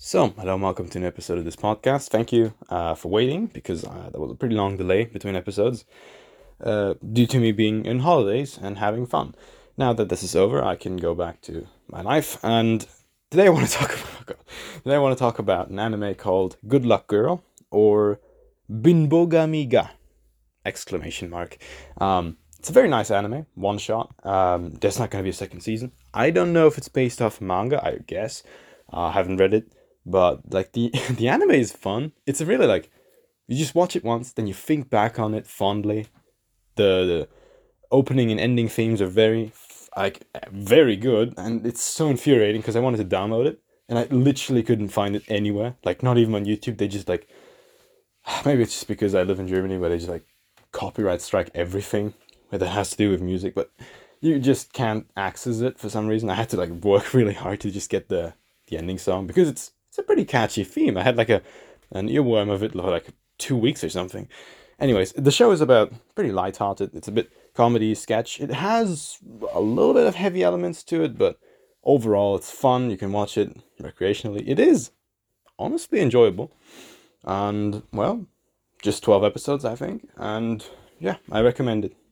So, hello and welcome to an episode of this podcast. Thank you uh, for waiting because uh, there was a pretty long delay between episodes uh, due to me being in holidays and having fun. Now that this is over, I can go back to my life. And today I want to talk about today I want to talk about an anime called Good Luck Girl or Binbogamiga! Exclamation mark. Um, it's a very nice anime, one shot. Um, there's not going to be a second season. I don't know if it's based off manga. I guess uh, I haven't read it, but like the the anime is fun. It's really like you just watch it once, then you think back on it fondly. The, the opening and ending themes are very like very good, and it's so infuriating because I wanted to download it and I literally couldn't find it anywhere. Like not even on YouTube. They just like maybe it's just because I live in Germany where they just like copyright strike everything where that has to do with music, but you just can't access it for some reason. I had to like work really hard to just get the the ending song because it's it's a pretty catchy theme. I had like a an earworm of it for like two weeks or something. Anyways, the show is about pretty light-hearted. It's a bit comedy sketch. It has a little bit of heavy elements to it, but overall it's fun. You can watch it recreationally. It is honestly enjoyable. And well, just 12 episodes, I think. And yeah, I recommend it.